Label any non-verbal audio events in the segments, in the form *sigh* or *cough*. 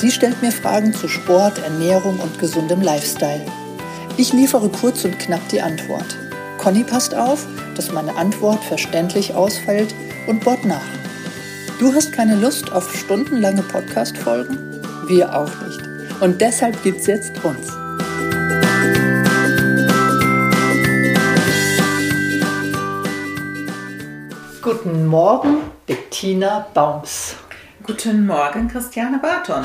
Sie stellt mir Fragen zu Sport, Ernährung und gesundem Lifestyle. Ich liefere kurz und knapp die Antwort. Conny passt auf, dass meine Antwort verständlich ausfällt und bohrt nach. Du hast keine Lust auf stundenlange Podcast-Folgen? Wir auch nicht. Und deshalb gibt's jetzt uns. Guten Morgen, Bettina Baums. Guten Morgen, Christiane Barton.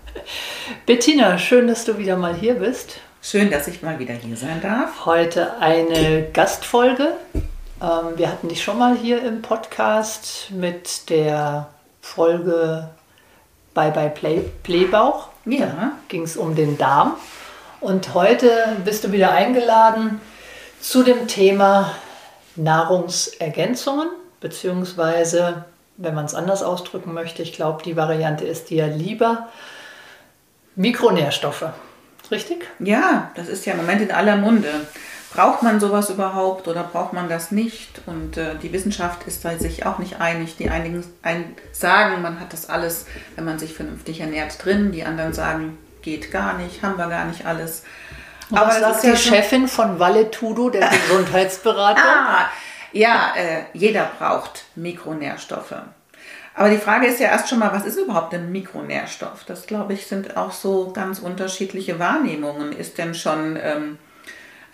*laughs* Bettina, schön, dass du wieder mal hier bist. Schön, dass ich mal wieder hier sein darf. Heute eine Gastfolge. Ähm, wir hatten dich schon mal hier im Podcast mit der Folge Bye Bye Play, Playbauch. Ja. Da ging es um den Darm. Und heute bist du wieder eingeladen zu dem Thema Nahrungsergänzungen, beziehungsweise, wenn man es anders ausdrücken möchte, ich glaube, die Variante ist dir lieber Mikronährstoffe. Richtig? Ja, das ist ja im Moment in aller Munde. Braucht man sowas überhaupt oder braucht man das nicht? Und äh, die Wissenschaft ist da sich auch nicht einig. Die einigen ein, sagen, man hat das alles, wenn man sich vernünftig ernährt, drin. Die anderen sagen, geht gar nicht, haben wir gar nicht alles. Aber was sagt die ja Chefin von Valetudo, der *laughs* Gesundheitsberatung? ah, ja, äh, jeder braucht Mikronährstoffe. Aber die Frage ist ja erst schon mal, was ist überhaupt ein Mikronährstoff? Das, glaube ich, sind auch so ganz unterschiedliche Wahrnehmungen. Ist denn schon ähm,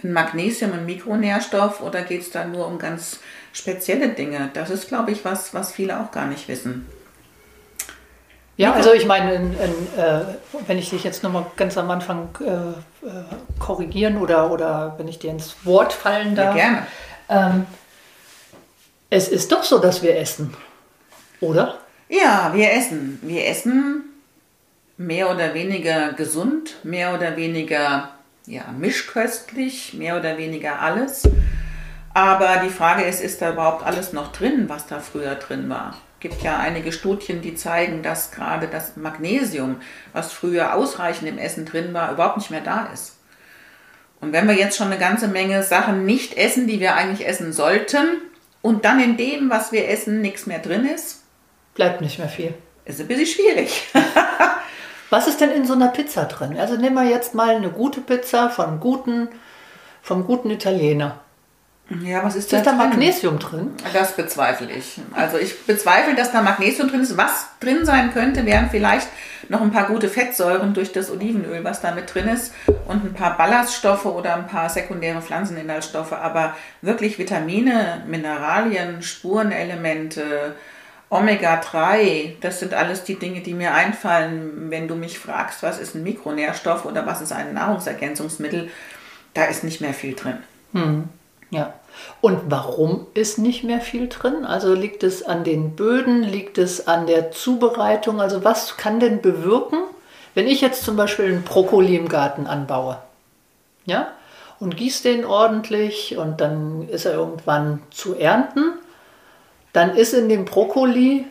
ein Magnesium ein Mikronährstoff oder geht es da nur um ganz spezielle Dinge? Das ist, glaube ich, was, was viele auch gar nicht wissen. Ja, also ich meine, in, in, äh, wenn ich dich jetzt nochmal ganz am Anfang äh, äh, korrigieren oder, oder wenn ich dir ins Wort fallen darf. Ja, gerne. Ähm, es ist doch so, dass wir essen, oder? Ja, wir essen. Wir essen mehr oder weniger gesund, mehr oder weniger ja, mischköstlich, mehr oder weniger alles. Aber die Frage ist, ist da überhaupt alles noch drin, was da früher drin war? Es gibt ja einige Studien, die zeigen, dass gerade das Magnesium, was früher ausreichend im Essen drin war, überhaupt nicht mehr da ist. Und wenn wir jetzt schon eine ganze Menge Sachen nicht essen, die wir eigentlich essen sollten, und dann in dem, was wir essen, nichts mehr drin ist, bleibt nicht mehr viel. Ist ein bisschen schwierig. *laughs* was ist denn in so einer Pizza drin? Also nehmen wir jetzt mal eine gute Pizza von guten, vom guten Italiener. Ja, was ist, ist da, da Magnesium drin? Das bezweifle ich. Also ich bezweifle, dass da Magnesium drin ist. Was drin sein könnte, wären vielleicht noch ein paar gute Fettsäuren durch das Olivenöl, was da mit drin ist, und ein paar Ballaststoffe oder ein paar sekundäre Pflanzeninhaltsstoffe. Aber wirklich Vitamine, Mineralien, Spurenelemente, Omega-3, das sind alles die Dinge, die mir einfallen, wenn du mich fragst, was ist ein Mikronährstoff oder was ist ein Nahrungsergänzungsmittel. Da ist nicht mehr viel drin. Hm. Ja. Und warum ist nicht mehr viel drin? Also liegt es an den Böden, liegt es an der Zubereitung? Also was kann denn bewirken, wenn ich jetzt zum Beispiel einen Brokkoli im Garten anbaue? Ja? Und gieße den ordentlich und dann ist er irgendwann zu ernten. Dann ist in dem Brokkoli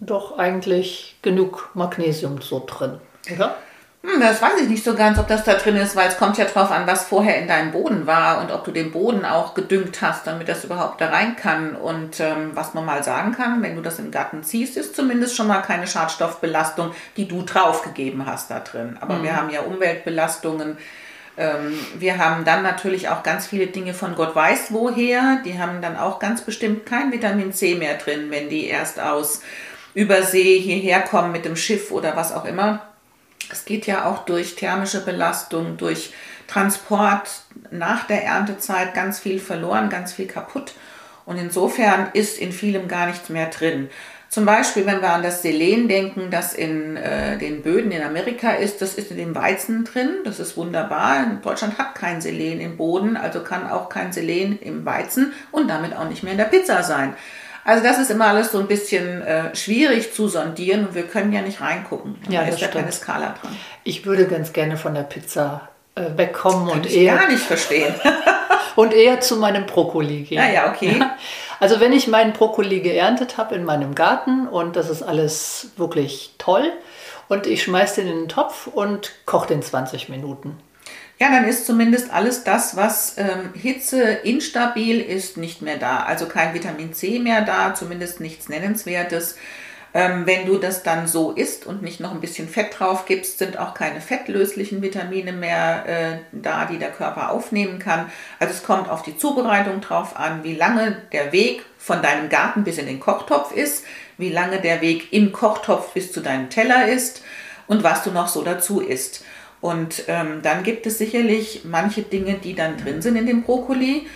doch eigentlich genug Magnesium so drin, oder? Hm, das weiß ich nicht so ganz, ob das da drin ist, weil es kommt ja drauf an, was vorher in deinem Boden war und ob du den Boden auch gedüngt hast, damit das überhaupt da rein kann. Und ähm, was man mal sagen kann, wenn du das im Garten ziehst, ist zumindest schon mal keine Schadstoffbelastung, die du draufgegeben hast da drin. Aber mhm. wir haben ja Umweltbelastungen. Ähm, wir haben dann natürlich auch ganz viele Dinge von Gott weiß woher. Die haben dann auch ganz bestimmt kein Vitamin C mehr drin, wenn die erst aus Übersee hierher kommen mit dem Schiff oder was auch immer es geht ja auch durch thermische Belastung, durch Transport nach der Erntezeit ganz viel verloren, ganz viel kaputt. Und insofern ist in vielem gar nichts mehr drin. Zum Beispiel, wenn wir an das Selen denken, das in äh, den Böden in Amerika ist, das ist in dem Weizen drin. Das ist wunderbar. Deutschland hat kein Selen im Boden, also kann auch kein Selen im Weizen und damit auch nicht mehr in der Pizza sein. Also das ist immer alles so ein bisschen äh, schwierig zu sondieren und wir können ja nicht reingucken. Ja, da ist ja keine Skala dran. Ich würde ganz gerne von der Pizza äh, wegkommen Kann und ich eher gar nicht verstehen. *laughs* und eher zu meinem Brokkoli gehen. Ja, ja, okay. *laughs* Also wenn ich meinen Brokkoli geerntet habe in meinem Garten und das ist alles wirklich toll und ich schmeiße den in den Topf und koche den 20 Minuten. Ja, dann ist zumindest alles das, was ähm, Hitze instabil ist, nicht mehr da. Also kein Vitamin C mehr da, zumindest nichts Nennenswertes. Ähm, wenn du das dann so isst und nicht noch ein bisschen Fett drauf gibst, sind auch keine fettlöslichen Vitamine mehr äh, da, die der Körper aufnehmen kann. Also es kommt auf die Zubereitung drauf an, wie lange der Weg von deinem Garten bis in den Kochtopf ist, wie lange der Weg im Kochtopf bis zu deinem Teller ist und was du noch so dazu isst. Und ähm, dann gibt es sicherlich manche Dinge, die dann drin sind in dem Brokkoli,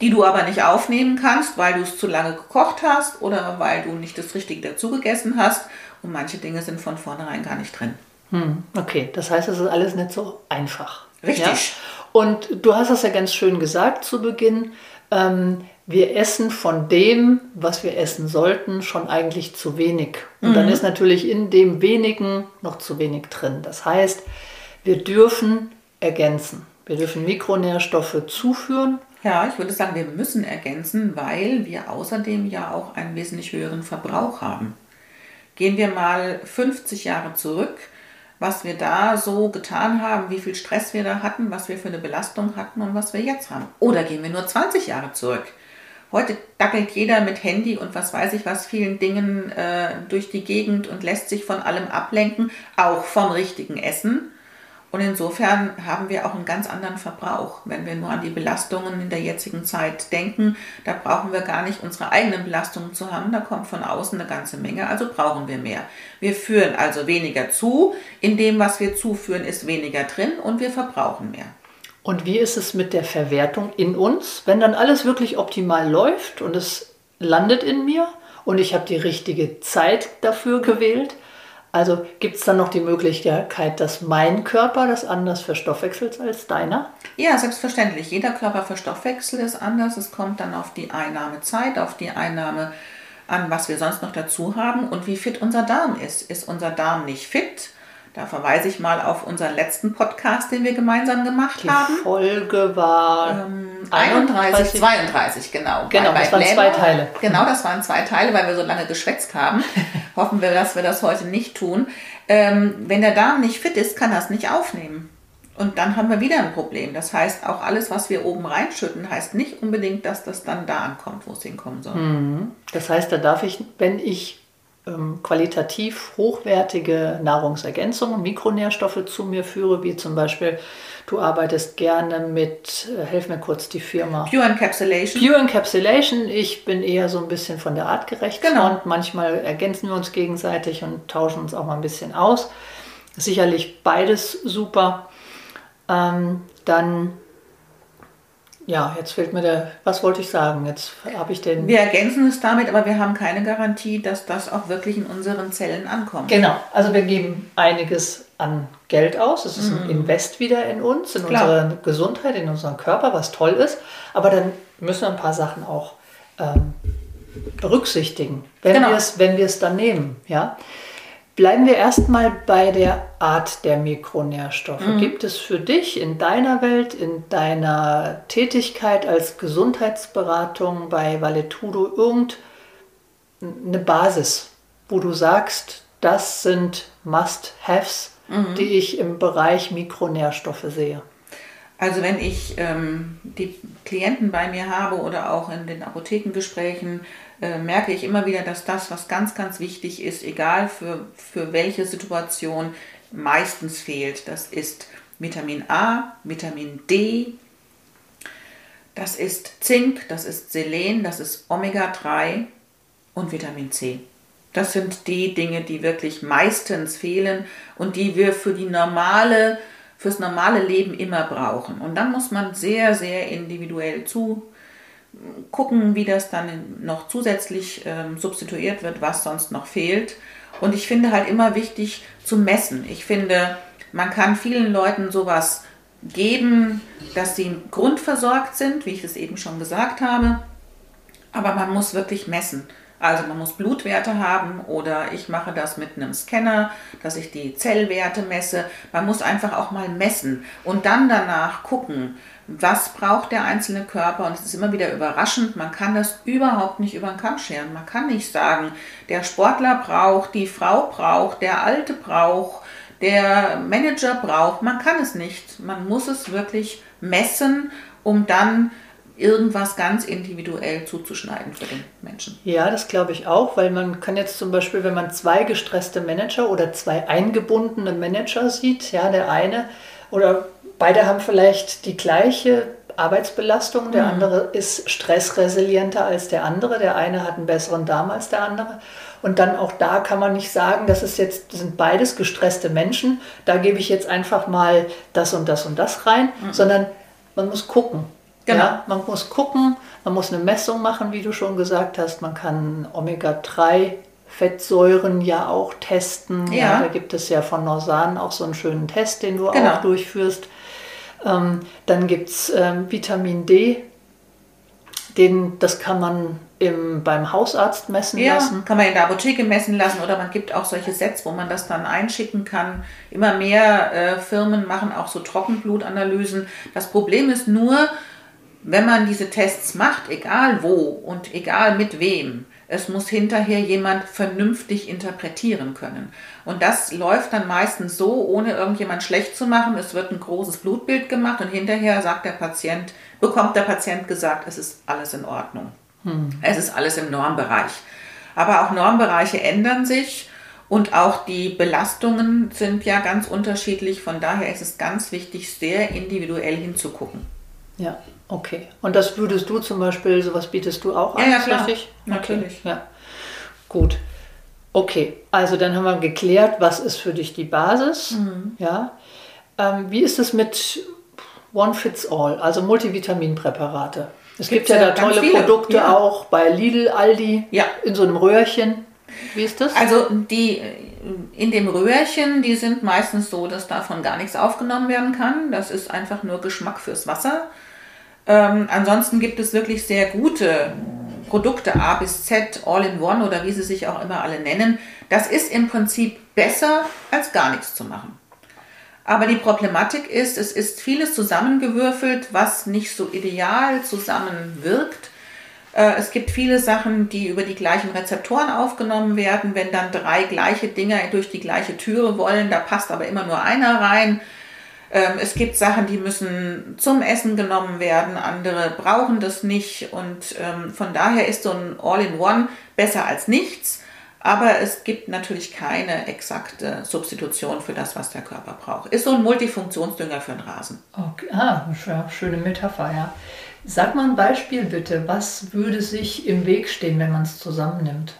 die du aber nicht aufnehmen kannst, weil du es zu lange gekocht hast oder weil du nicht das Richtige dazu gegessen hast. Und manche Dinge sind von vornherein gar nicht drin. Hm, okay, das heißt, es ist alles nicht so einfach. Richtig. Ja? Und du hast das ja ganz schön gesagt zu Beginn. Ähm, wir essen von dem, was wir essen sollten, schon eigentlich zu wenig. Und dann ist natürlich in dem wenigen noch zu wenig drin. Das heißt, wir dürfen ergänzen. Wir dürfen Mikronährstoffe zuführen. Ja, ich würde sagen, wir müssen ergänzen, weil wir außerdem ja auch einen wesentlich höheren Verbrauch haben. Gehen wir mal 50 Jahre zurück, was wir da so getan haben, wie viel Stress wir da hatten, was wir für eine Belastung hatten und was wir jetzt haben. Oder gehen wir nur 20 Jahre zurück. Heute dackelt jeder mit Handy und was weiß ich was vielen Dingen äh, durch die Gegend und lässt sich von allem ablenken, auch vom richtigen Essen. Und insofern haben wir auch einen ganz anderen Verbrauch. Wenn wir nur an die Belastungen in der jetzigen Zeit denken, da brauchen wir gar nicht unsere eigenen Belastungen zu haben. Da kommt von außen eine ganze Menge, also brauchen wir mehr. Wir führen also weniger zu. In dem, was wir zuführen, ist weniger drin und wir verbrauchen mehr. Und wie ist es mit der Verwertung in uns? Wenn dann alles wirklich optimal läuft und es landet in mir und ich habe die richtige Zeit dafür gewählt, also gibt es dann noch die Möglichkeit, dass mein Körper das anders verstoffwechselt als deiner? Ja, selbstverständlich. Jeder Körper verstoffwechselt es anders. Es kommt dann auf die Einnahmezeit, auf die Einnahme an, was wir sonst noch dazu haben und wie fit unser Darm ist. Ist unser Darm nicht fit? Da verweise ich mal auf unseren letzten Podcast, den wir gemeinsam gemacht Die haben. Folge war Ähm, 31, 32, genau. Genau, das waren Gläser- zwei Teile. Genau, das waren zwei Teile, weil wir so lange geschwätzt haben. *laughs* Hoffen wir, dass wir das heute nicht tun. Ähm, wenn der Darm nicht fit ist, kann er es nicht aufnehmen. Und dann haben wir wieder ein Problem. Das heißt, auch alles, was wir oben reinschütten, heißt nicht unbedingt, dass das dann da ankommt, wo es hinkommen soll. Das heißt, da darf ich, wenn ich ähm, qualitativ hochwertige Nahrungsergänzungen, Mikronährstoffe zu mir führe, wie zum Beispiel, du arbeitest gerne mit, äh, helf mir kurz die Firma. Pure Encapsulation. Pure Encapsulation, ich bin eher so ein bisschen von der Art gerecht. Genau. Und manchmal ergänzen wir uns gegenseitig und tauschen uns auch mal ein bisschen aus. Sicherlich beides super. Ähm, dann, ja, jetzt fehlt mir der, was wollte ich sagen? Jetzt habe ich den. Wir ergänzen es damit, aber wir haben keine Garantie, dass das auch wirklich in unseren Zellen ankommt. Genau, also wir geben einiges an Geld aus. Es ist ein Invest wieder in uns, in Mhm. Klar. unsere Gesundheit, in unseren Körper, was toll ist. Aber dann müssen wir ein paar Sachen auch ähm, berücksichtigen, wenn Genau. wir es, wenn wir es dann nehmen. Ja? Bleiben wir erstmal bei der Art der Mikronährstoffe. Mhm. Gibt es für dich in deiner Welt, in deiner Tätigkeit als Gesundheitsberatung bei Valetudo irgendeine Basis, wo du sagst, das sind Must-Haves, Mhm. die ich im Bereich Mikronährstoffe sehe? Also wenn ich ähm, die Klienten bei mir habe oder auch in den Apothekengesprächen, äh, merke ich immer wieder, dass das, was ganz, ganz wichtig ist, egal für, für welche Situation, meistens fehlt. Das ist Vitamin A, Vitamin D, das ist Zink, das ist Selen, das ist Omega-3 und Vitamin C. Das sind die Dinge, die wirklich meistens fehlen und die wir für die normale, fürs normale Leben immer brauchen. Und dann muss man sehr, sehr individuell zu gucken, wie das dann noch zusätzlich ähm, substituiert wird, was sonst noch fehlt. Und ich finde halt immer wichtig zu messen. Ich finde, man kann vielen Leuten sowas geben, dass sie grundversorgt sind, wie ich es eben schon gesagt habe. Aber man muss wirklich messen. Also man muss Blutwerte haben oder ich mache das mit einem Scanner, dass ich die Zellwerte messe. Man muss einfach auch mal messen und dann danach gucken, was braucht der einzelne Körper. Und es ist immer wieder überraschend, man kann das überhaupt nicht über den Kamm scheren. Man kann nicht sagen, der Sportler braucht, die Frau braucht, der Alte braucht, der Manager braucht. Man kann es nicht. Man muss es wirklich messen, um dann irgendwas ganz individuell zuzuschneiden für den Menschen. Ja, das glaube ich auch, weil man kann jetzt zum Beispiel, wenn man zwei gestresste Manager oder zwei eingebundene Manager sieht, ja, der eine oder beide haben vielleicht die gleiche Arbeitsbelastung, der mhm. andere ist stressresilienter als der andere, der eine hat einen besseren Darm als der andere. Und dann auch da kann man nicht sagen, das ist jetzt, das sind beides gestresste Menschen, da gebe ich jetzt einfach mal das und das und das rein, mhm. sondern man muss gucken. Genau. Ja, man muss gucken, man muss eine Messung machen, wie du schon gesagt hast. Man kann Omega-3 Fettsäuren ja auch testen. Ja. ja. da gibt es ja von Norsan auch so einen schönen Test, den du genau. auch durchführst. Ähm, dann gibt es ähm, Vitamin D, den, das kann man im, beim Hausarzt messen ja, lassen. Kann man in der Apotheke messen lassen oder man gibt auch solche Sets, wo man das dann einschicken kann. Immer mehr äh, Firmen machen auch so Trockenblutanalysen. Das Problem ist nur, wenn man diese Tests macht, egal wo und egal mit wem, es muss hinterher jemand vernünftig interpretieren können. Und das läuft dann meistens so, ohne irgendjemand schlecht zu machen. Es wird ein großes Blutbild gemacht und hinterher sagt der Patient, bekommt der Patient gesagt, es ist alles in Ordnung. Hm. Es ist alles im Normbereich. Aber auch Normbereiche ändern sich und auch die Belastungen sind ja ganz unterschiedlich. Von daher ist es ganz wichtig, sehr individuell hinzugucken. Ja, okay. Und das würdest du zum Beispiel, sowas bietest du auch an? Ja, ja klar. Richtig? Natürlich. Okay. Ja. Gut. Okay, also dann haben wir geklärt, was ist für dich die Basis. Mhm. Ja. Ähm, wie ist es mit One Fits All, also Multivitaminpräparate? Es gibt ja da tolle viele. Produkte ja. auch bei Lidl, Aldi, ja. in so einem Röhrchen. Wie ist das? Also die in dem Röhrchen, die sind meistens so, dass davon gar nichts aufgenommen werden kann. Das ist einfach nur Geschmack fürs Wasser. Ähm, ansonsten gibt es wirklich sehr gute Produkte A bis Z, All-in-One oder wie sie sich auch immer alle nennen. Das ist im Prinzip besser, als gar nichts zu machen. Aber die Problematik ist, es ist vieles zusammengewürfelt, was nicht so ideal zusammenwirkt. Äh, es gibt viele Sachen, die über die gleichen Rezeptoren aufgenommen werden. Wenn dann drei gleiche Dinger durch die gleiche Türe wollen, da passt aber immer nur einer rein. Ähm, es gibt Sachen, die müssen zum Essen genommen werden, andere brauchen das nicht und ähm, von daher ist so ein All-in-One besser als nichts. Aber es gibt natürlich keine exakte Substitution für das, was der Körper braucht. Ist so ein Multifunktionsdünger für den Rasen. Okay. Ah, schöne Metapher, ja. Sag mal ein Beispiel bitte. Was würde sich im Weg stehen, wenn man es zusammennimmt?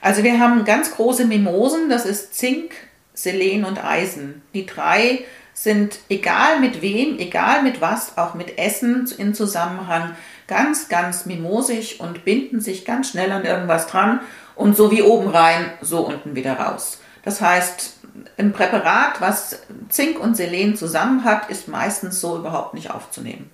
Also wir haben ganz große Mimosen, das ist Zink, Selen und Eisen. Die drei sind egal mit wem, egal mit was, auch mit Essen in Zusammenhang, ganz, ganz mimosig und binden sich ganz schnell an irgendwas dran und so wie oben rein, so unten wieder raus. Das heißt, ein Präparat, was Zink und Selen zusammen hat, ist meistens so überhaupt nicht aufzunehmen.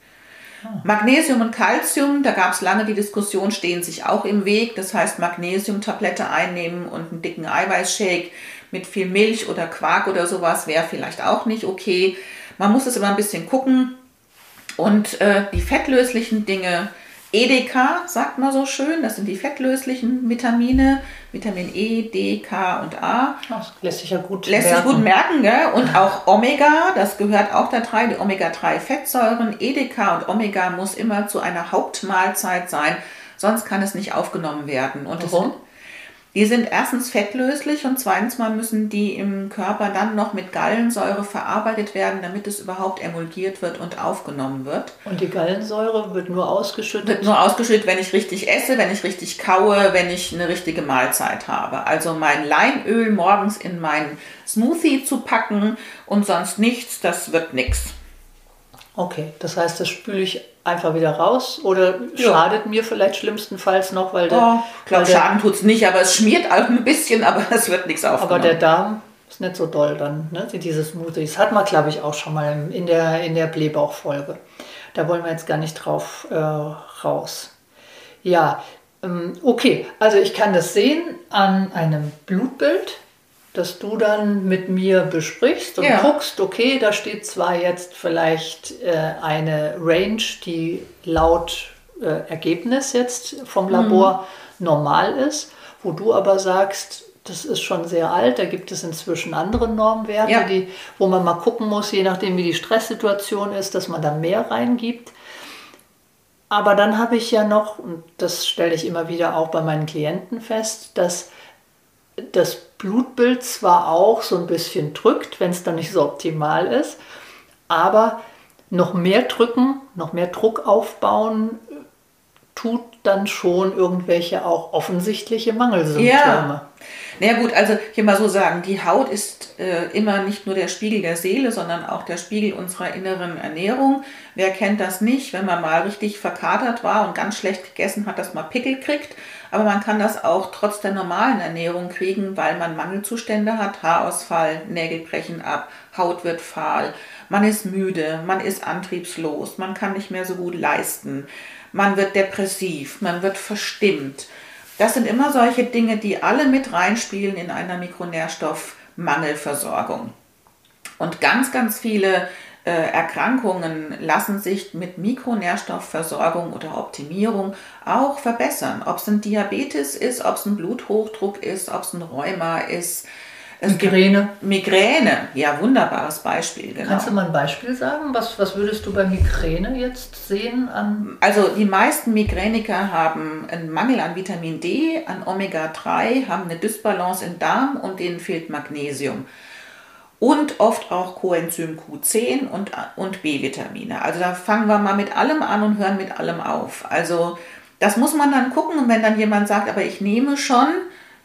Ah. Magnesium und Calcium, da gab es lange die Diskussion, stehen sich auch im Weg. Das heißt, Magnesiumtablette einnehmen und einen dicken Eiweißshake mit viel Milch oder Quark oder sowas wäre vielleicht auch nicht okay. Man muss es immer ein bisschen gucken. Und äh, die fettlöslichen Dinge, EDK sagt man so schön, das sind die fettlöslichen Vitamine, Vitamin E, D, K und A. Das lässt sich ja gut lässt merken. sich gut merken, gell? Und auch Omega, das gehört auch da rein, die Omega-3-Fettsäuren. EDK und Omega muss immer zu einer Hauptmahlzeit sein, sonst kann es nicht aufgenommen werden. Und Warum? Die sind erstens fettlöslich und zweitens mal müssen die im Körper dann noch mit Gallensäure verarbeitet werden, damit es überhaupt emulgiert wird und aufgenommen wird. Und die Gallensäure wird nur ausgeschüttet? Wird nur ausgeschüttet, wenn ich richtig esse, wenn ich richtig kaue, wenn ich eine richtige Mahlzeit habe. Also mein Leinöl morgens in meinen Smoothie zu packen und sonst nichts, das wird nichts. Okay, das heißt, das spüle ich einfach wieder raus oder ja. schadet mir vielleicht schlimmstenfalls noch, weil der. Oh, ich glaube, Schaden tut es nicht, aber es schmiert auch ein bisschen, aber *laughs* es wird nichts aufgenommen. Aber der Darm ist nicht so doll dann, ne? diese Smoothies. Hat man, glaube ich, auch schon mal in der, in der Blähbauchfolge. Da wollen wir jetzt gar nicht drauf äh, raus. Ja, Ähm, okay, also ich kann das sehen an einem Blutbild, das du dann mit mir besprichst und Ja. guckst, okay, da steht zwar jetzt vielleicht äh, eine Range, die laut äh, Ergebnis jetzt vom Labor normal ist, wo du aber sagst, das ist schon sehr alt, da gibt es inzwischen andere Normwerte, Ja. die, wo man mal gucken muss, je nachdem wie die Stresssituation ist, dass man da mehr reingibt. Aber dann habe ich ja noch, und das stelle ich immer wieder auch bei meinen Klienten fest, dass das Blutbild zwar auch so ein bisschen drückt, wenn es dann nicht so optimal ist, aber noch mehr drücken, noch mehr Druck aufbauen, äh, tut dann schon irgendwelche auch offensichtliche Mangelsymptome. Ja. Na ja gut, also will mal so sagen, die Haut ist äh, immer nicht nur der Spiegel der Seele, sondern auch der Spiegel unserer inneren Ernährung. Wer kennt das nicht, wenn man mal richtig verkatert war und ganz schlecht gegessen hat, dass man Pickel kriegt. Aber man kann das auch trotz der normalen Ernährung kriegen, weil man Mangelzustände hat, Haarausfall, Nägel brechen ab, Haut wird fahl, man ist müde, man ist antriebslos, man kann nicht mehr so gut leisten, man wird depressiv, man wird verstimmt. Das sind immer solche Dinge, die alle mit reinspielen in einer Mikronährstoffmangelversorgung. Und ganz, ganz viele Erkrankungen lassen sich mit Mikronährstoffversorgung oder Optimierung auch verbessern. Ob es ein Diabetes ist, ob es ein Bluthochdruck ist, ob es ein Rheuma ist. Migräne. Migräne, ja, wunderbares Beispiel. Genau. Kannst du mal ein Beispiel sagen? Was, was würdest du bei Migräne jetzt sehen an Also die meisten Migräniker haben einen Mangel an Vitamin D, an Omega-3, haben eine Dysbalance im Darm und denen fehlt Magnesium. Und oft auch Coenzym Q10 und, und B-Vitamine. Also da fangen wir mal mit allem an und hören mit allem auf. Also das muss man dann gucken und wenn dann jemand sagt, aber ich nehme schon,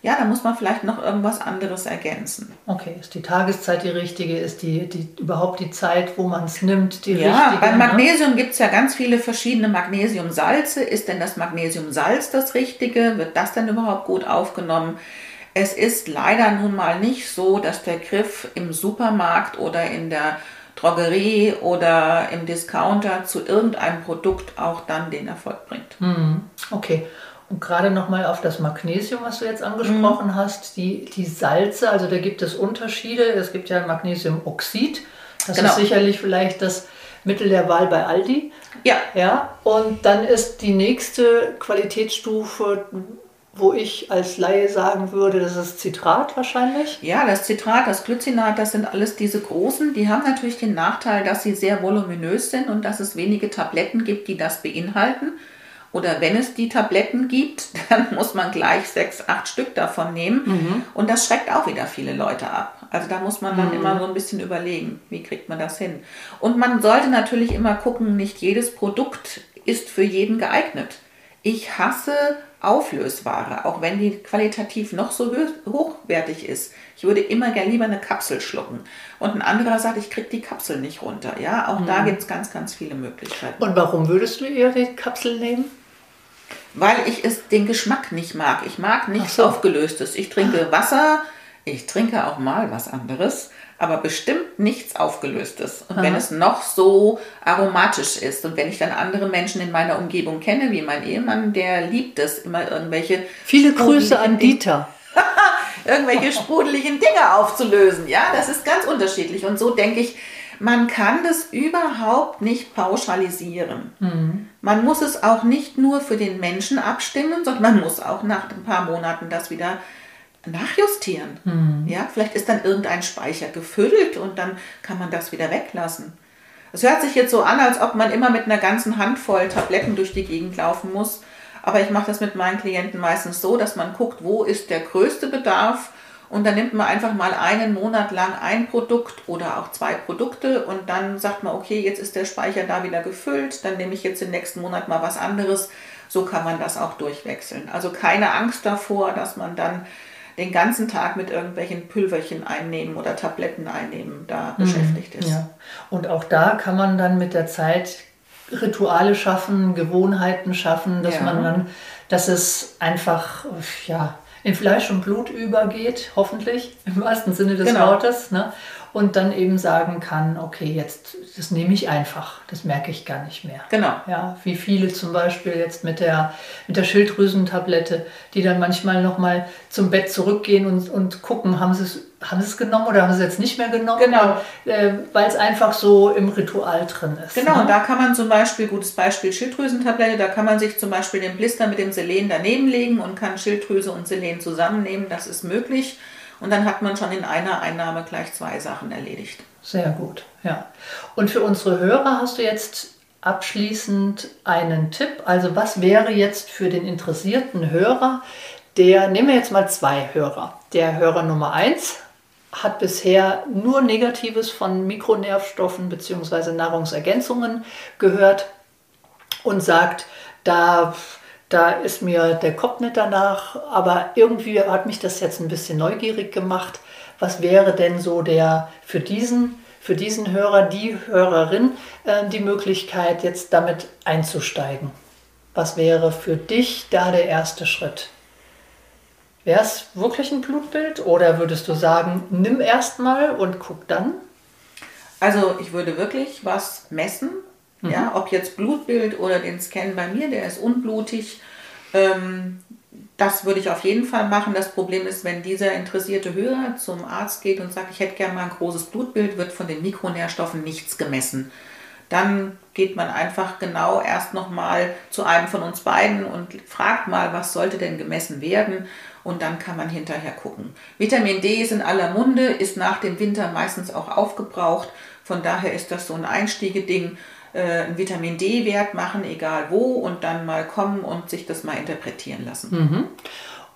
ja, dann muss man vielleicht noch irgendwas anderes ergänzen. Okay, ist die Tageszeit die richtige? Ist die, die überhaupt die Zeit, wo man es nimmt, die Ja, richtige? beim ne? Magnesium gibt es ja ganz viele verschiedene Magnesiumsalze. Ist denn das Magnesiumsalz das Richtige? Wird das denn überhaupt gut aufgenommen? Es ist leider nun mal nicht so, dass der Griff im Supermarkt oder in der Drogerie oder im Discounter zu irgendeinem Produkt auch dann den Erfolg bringt. Hm, Okay. Und gerade nochmal auf das Magnesium, was du jetzt angesprochen Mhm. hast, die, die Salze, also da gibt es Unterschiede. Es gibt ja Magnesiumoxid. Das Genau. ist sicherlich vielleicht das Mittel der Wahl bei Aldi. Ja, Ja, und dann ist die nächste Qualitätsstufe, wo ich als Laie sagen würde, das ist Zitrat wahrscheinlich. Ja, das Zitrat, das Glycinat, das sind alles diese großen. Die haben natürlich den Nachteil, dass sie sehr voluminös sind und dass es wenige Tabletten gibt, die das beinhalten. Oder wenn es die Tabletten gibt, *laughs* dann muss man gleich sechs, acht Stück davon nehmen. Und das schreckt auch wieder viele Leute ab. Also da muss man dann immer so ein bisschen überlegen, wie kriegt man das hin. Und man sollte natürlich immer gucken, nicht jedes Produkt ist für jeden geeignet. Ich hasse Auflösware, auch wenn die qualitativ noch so hochwertig ist. Ich würde immer gerne lieber eine Kapsel schlucken. Und ein anderer sagt, ich kriege die Kapsel nicht runter. Ja, auch da gibt es ganz, ganz viele Möglichkeiten. Und warum würdest du eher die Kapsel nehmen? Weil ich es den Geschmack nicht mag. Ich mag nichts so. Aufgelöstes. Ich trinke Wasser, ich trinke auch mal was anderes, aber bestimmt nichts Aufgelöstes. Und wenn es noch so aromatisch ist und wenn ich dann andere Menschen in meiner Umgebung kenne, wie mein Ehemann, der liebt es, immer irgendwelche Viele Grüße an Dieter. *laughs* irgendwelche sprudeligen Dinge aufzulösen. Ja, das ist ganz unterschiedlich. Und so denke ich, man kann das überhaupt nicht pauschalisieren. Man muss es auch nicht nur für den Menschen abstimmen, sondern man muss auch nach ein paar Monaten das wieder nachjustieren. Ja, vielleicht ist dann irgendein Speicher gefüllt und dann kann man das wieder weglassen. Es hört sich jetzt so an, als ob man immer mit einer ganzen Handvoll Tabletten durch die Gegend laufen muss. Aber ich mache das mit meinen Klienten meistens so, dass man guckt, wo ist der größte Bedarf und dann nimmt man einfach mal einen Monat lang ein Produkt oder auch zwei Produkte und dann sagt man, okay, jetzt ist der Speicher da wieder gefüllt, dann nehme ich jetzt den nächsten Monat mal was anderes. So kann man das auch durchwechseln. Also keine Angst davor, dass man dann den ganzen Tag mit irgendwelchen Pülverchen einnehmen oder Tabletten einnehmen da beschäftigt ist. Ja. Und auch da kann man dann mit der Zeit Rituale schaffen, Gewohnheiten schaffen, dass Ja. man dann, dass es einfach, ja, in Fleisch und Blut übergeht, hoffentlich, im wahrsten Sinne des genau. Wortes. Ne? Und dann eben sagen kann, okay, jetzt, das nehme ich einfach, das merke ich gar nicht mehr. Genau. Ja, wie viele zum Beispiel jetzt mit der, mit der Schilddrüsentablette, die dann manchmal nochmal zum Bett zurückgehen und, und gucken, haben sie es haben es genommen oder haben sie es jetzt nicht mehr genommen? Genau. Äh, Weil es einfach so im Ritual drin ist. Genau, ne? und da kann man zum Beispiel, gutes Beispiel Schilddrüsentablette, da kann man sich zum Beispiel den Blister mit dem Selen daneben legen und kann Schilddrüse und Selen zusammennehmen. Das ist möglich. Und dann hat man schon in einer Einnahme gleich zwei Sachen erledigt. Sehr gut, ja. Und für unsere Hörer hast du jetzt abschließend einen Tipp. Also was wäre jetzt für den interessierten Hörer, der, nehmen wir jetzt mal zwei Hörer. Der Hörer Nummer eins hat bisher nur Negatives von Mikronährstoffen bzw. Nahrungsergänzungen gehört und sagt, da, da ist mir der Kopf nicht danach, aber irgendwie hat mich das jetzt ein bisschen neugierig gemacht. Was wäre denn so der für diesen, für diesen Hörer, die Hörerin, äh, die Möglichkeit, jetzt damit einzusteigen? Was wäre für dich da der erste Schritt? Wäre es wirklich ein Blutbild oder würdest du sagen, nimm erstmal und guck dann? Also ich würde wirklich was messen, mhm. ja, ob jetzt Blutbild oder den Scan bei mir, der ist unblutig. Ähm, das würde ich auf jeden Fall machen. Das Problem ist, wenn dieser interessierte Hörer zum Arzt geht und sagt, ich hätte gerne mal ein großes Blutbild, wird von den Mikronährstoffen nichts gemessen. Dann geht man einfach genau erst nochmal zu einem von uns beiden und fragt mal, was sollte denn gemessen werden und dann kann man hinterher gucken. Vitamin D ist in aller Munde, ist nach dem Winter meistens auch aufgebraucht. Von daher ist das so ein Einstiegeding. Einen Vitamin D-Wert machen, egal wo, und dann mal kommen und sich das mal interpretieren lassen. Mhm.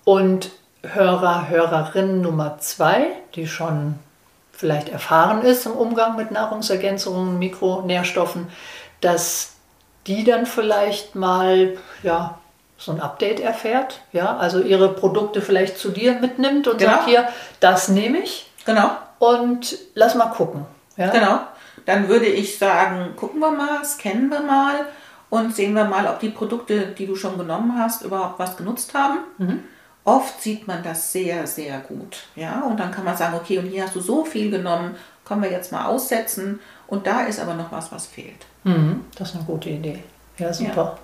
Und Hörer, Hörerin Nummer zwei, die schon vielleicht erfahren ist im Umgang mit Nahrungsergänzungen, Mikronährstoffen, dass die dann vielleicht mal ja, so ein Update erfährt, ja, also ihre Produkte vielleicht zu dir mitnimmt und genau. sagt hier, das nehme ich. Genau. Und lass mal gucken. Ja? Genau. Dann würde ich sagen, gucken wir mal, scannen wir mal und sehen wir mal, ob die Produkte, die du schon genommen hast, überhaupt was genutzt haben. Mhm. Oft sieht man das sehr, sehr gut. Ja, und dann kann man sagen, okay, und hier hast du so viel genommen, können wir jetzt mal aussetzen. Und da ist aber noch was, was fehlt. Mhm. Das ist eine gute Idee. Ja, super. Ja.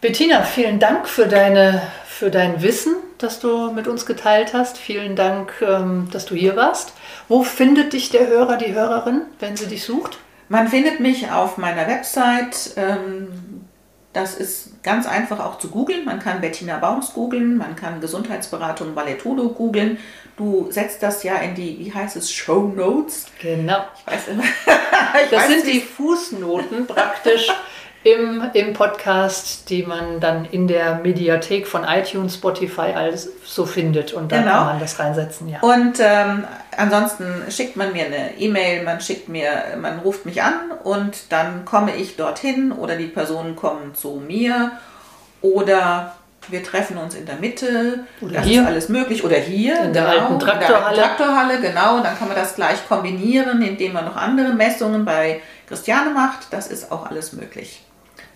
Bettina, vielen Dank für, deine, für dein Wissen, das du mit uns geteilt hast. Vielen Dank, ähm, dass du hier warst. Wo findet dich der Hörer, die Hörerin, wenn sie dich sucht? Man findet mich auf meiner Website. Ähm, das ist ganz einfach auch zu googeln. Man kann Bettina Baums googeln, man kann Gesundheitsberatung Valetudo googeln. Du setzt das ja in die, wie heißt es, Show Notes. Genau. Ich weiß immer. *laughs* ich das weiß sind die Fußnoten praktisch *laughs* im, im Podcast, die man dann in der Mediathek von iTunes, Spotify alles so findet und dann genau. kann man das reinsetzen. Ja. Und ähm, ansonsten schickt man mir eine E-Mail, man schickt mir, man ruft mich an und dann komme ich dorthin oder die Personen kommen zu mir oder wir treffen uns in der Mitte, oder das hier. ist alles möglich. Oder hier, in der genau, alten Traktorhalle. In der Traktorhalle, genau. Dann kann man das gleich kombinieren, indem man noch andere Messungen bei Christiane macht. Das ist auch alles möglich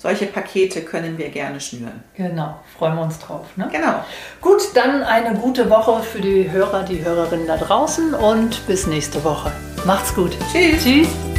solche Pakete können wir gerne schnüren. Genau, freuen wir uns drauf. Ne? Genau. Gut, dann eine gute Woche für die Hörer, die Hörerinnen da draußen und bis nächste Woche. Macht's gut. Tschüss. Tschüss.